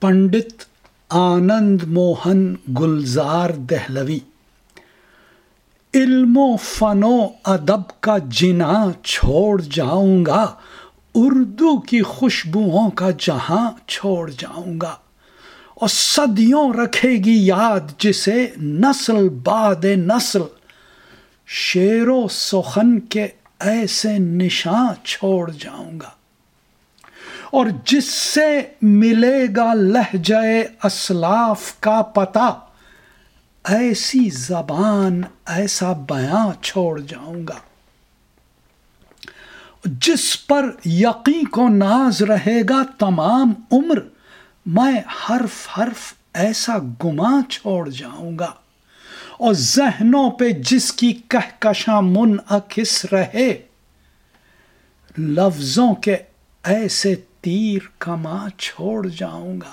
پنڈت آنند موہن گلزار دہلوی۔ علم و فن و ادب کا جنا چھوڑ جاؤں گا، اردو کی خوشبوؤں کا جہاں چھوڑ جاؤں گا۔ اور صدیوں رکھے گی یاد جسے نسل باد نسل۔ شیر و سخن کے ایسے نشاں چھوڑ جاؤں گا۔ اور جس سے ملے گا لہجہ اسلاف کا پتہ، ایسی زبان، ایسا بیاں چھوڑ جاؤں گا۔ جس پر یقین کو ناز رہے گا تمام عمر، میں حرف حرف ایسا گما چھوڑ جاؤں گا۔ اور ذہنوں پہ جس کی کہکشاں منعکس رہے، لفظوں کے ایسے تیر کما چھوڑ جاؤں گا۔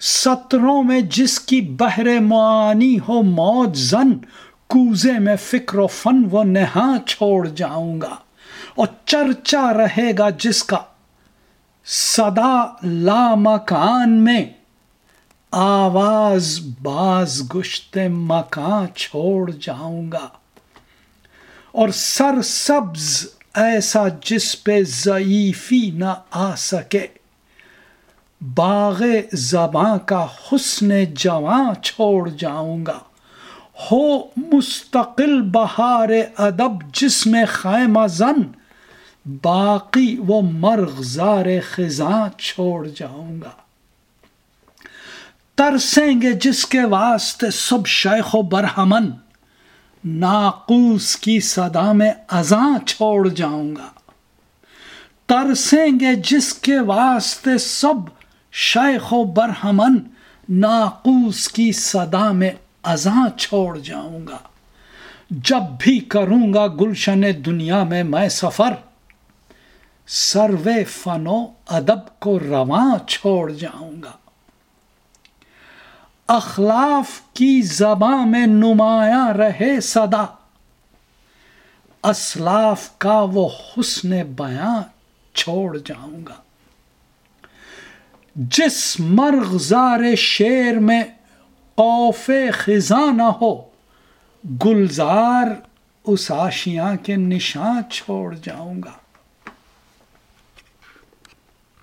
سطروں میں جس کی بہر معانی ہو موج زن، کوزے میں فکر و فن و نہا چھوڑ جاؤں گا۔ اور چرچا رہے گا جس کا۔ صدا لامکان میں۔ آواز باز گشت مکان چھوڑ جاؤں گا۔ اور سر سبز ایسا جس پہ ضعیفی نہ آ سکے۔ باغ زباں کا حسن جواں چھوڑ جاؤں گا۔ ہو مستقل بہار ادب جس میں خیمہ زن، باقی وہ مرغزار خزاں چھوڑ جاؤں گا۔ ترسیں گے جس کے واسطے سب شیخ و برہمن۔ ناقوس کی صدا میں ازاں چھوڑ جاؤں گا۔ ترسیں گے جس کے واسطے سب شیخ و برہمن ناقوس کی صدا میں ازاں چھوڑ جاؤں گا۔ جب بھی کروں گا گلشن دنیا میں میں سفر، سروے فن و ادب کو رواں چھوڑ جاؤں گا۔ اخلاف کی زباں میں نمایاں رہے صدا۔ اسلاف کا وہ حسن بیاں چھوڑ جاؤں گا۔ جس مرغزار شیر میں قوف خزاں نہ ہو، گلزار اس آشیاں کے نشان چھوڑ جاؤں گا۔